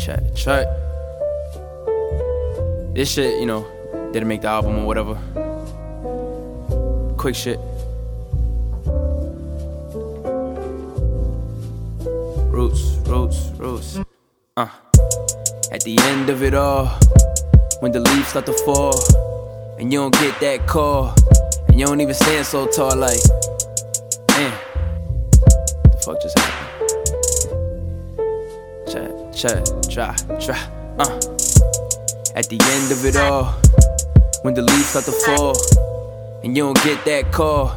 Check, check. This shit, you know, didn't make the album or whatever. Quick shit. Roots, roots, roots. Uh. At the end of it all, when the leaves start to fall, and you don't get that call, and you don't even stand so tall, like, man, the fuck just happened? Uh. At the end of it all, when the leaves start to fall, and you don't get that call,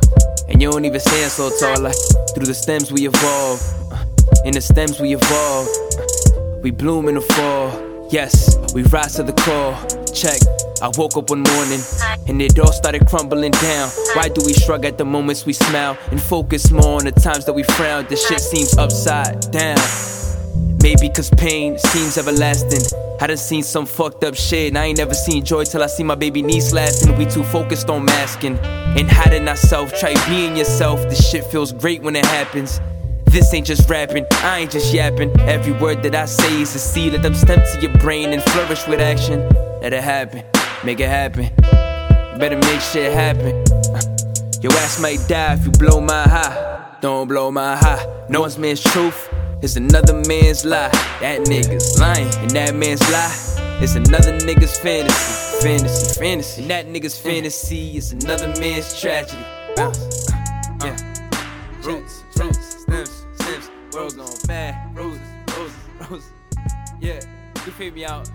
and you don't even stand so tall, like, through the stems we evolve, uh, in the stems we evolve, uh, we bloom in the fall, yes, we rise to the call, check. I woke up one morning and it all started crumbling down. Why do we shrug at the moments we smile and focus more on the times that we frown? This shit seems upside down. Maybe cause pain seems everlasting. I done seen some fucked up shit, and I ain't never seen joy till I see my baby niece laughing. We too focused on masking and hiding ourselves. Try being yourself, this shit feels great when it happens. This ain't just rapping, I ain't just yapping. Every word that I say is a seed, let them stem to your brain and flourish with action. Let it happen, make it happen. Better make shit happen. Your ass might die if you blow my high. Don't blow my high. No one's man's truth is another man's lie. That nigga's lying, and that man's lie is another nigga's fantasy. Fantasy, fantasy. And that nigga's fantasy is another man's tragedy. Bounce. Yeah. Roots, roots, stems, stems. World gone bad. Roses, roses, roses. Yeah, you figure me out.